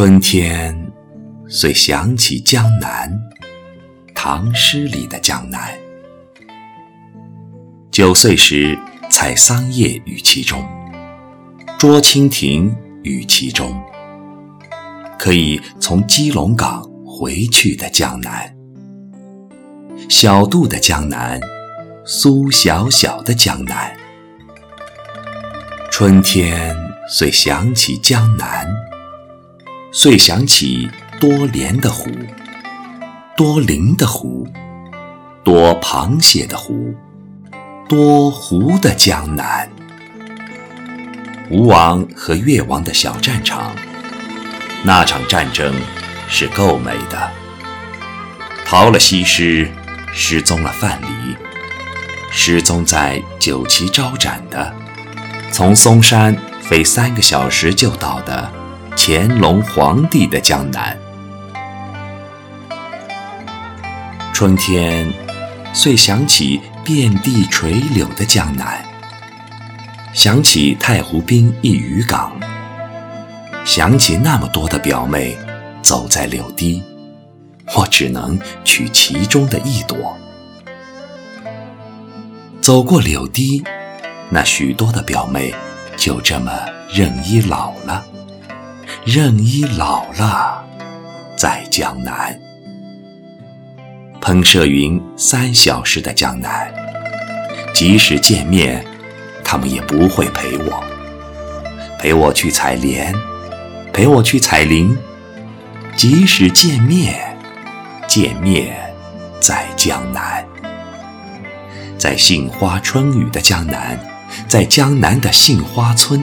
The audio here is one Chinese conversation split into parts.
春天，遂想起江南，唐诗里的江南。九岁时采桑叶于其中，捉蜻蜓于其中。可以从基隆港回去的江南，小渡的江南，苏小小的江南。春天，遂想起江南。遂想起多莲的湖，多灵的湖，多螃蟹的湖，多湖的江南。吴王和越王的小战场，那场战争是够美的。逃了西施，失踪了范蠡，失踪在九旗招展的，从嵩山飞三个小时就到的。乾隆皇帝的江南，春天，遂想起遍地垂柳的江南，想起太湖滨一渔港，想起那么多的表妹走在柳堤，我只能取其中的一朵。走过柳堤，那许多的表妹就这么任依老了。任依老了，在江南。喷射云三小时的江南，即使见面，他们也不会陪我，陪我去采莲，陪我去采菱。即使见面，见面在江南，在杏花春雨的江南，在江南的杏花村。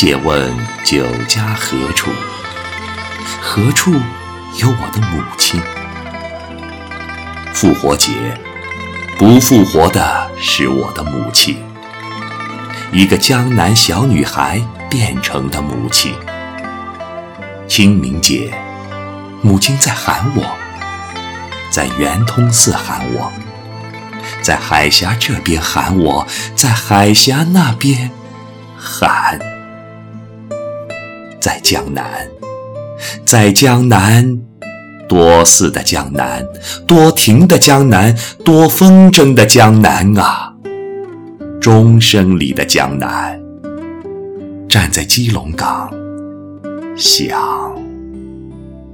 借问酒家何处？何处有我的母亲？复活节，不复活的是我的母亲，一个江南小女孩变成的母亲。清明节，母亲在喊我，在圆通寺喊我，在海峡这边喊我，在海峡那边喊。在江南，在江南，多寺的江南，多亭的江南，多风筝的江南啊！钟声里的江南，站在基隆港，想，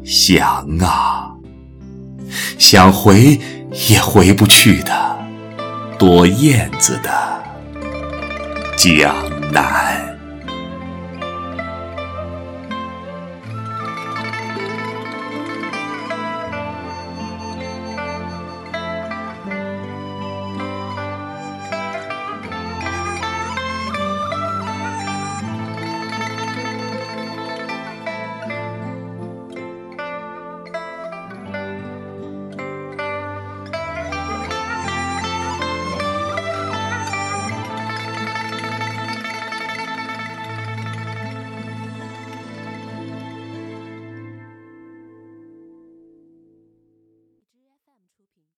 想啊，想回也回不去的，多燕子的江南。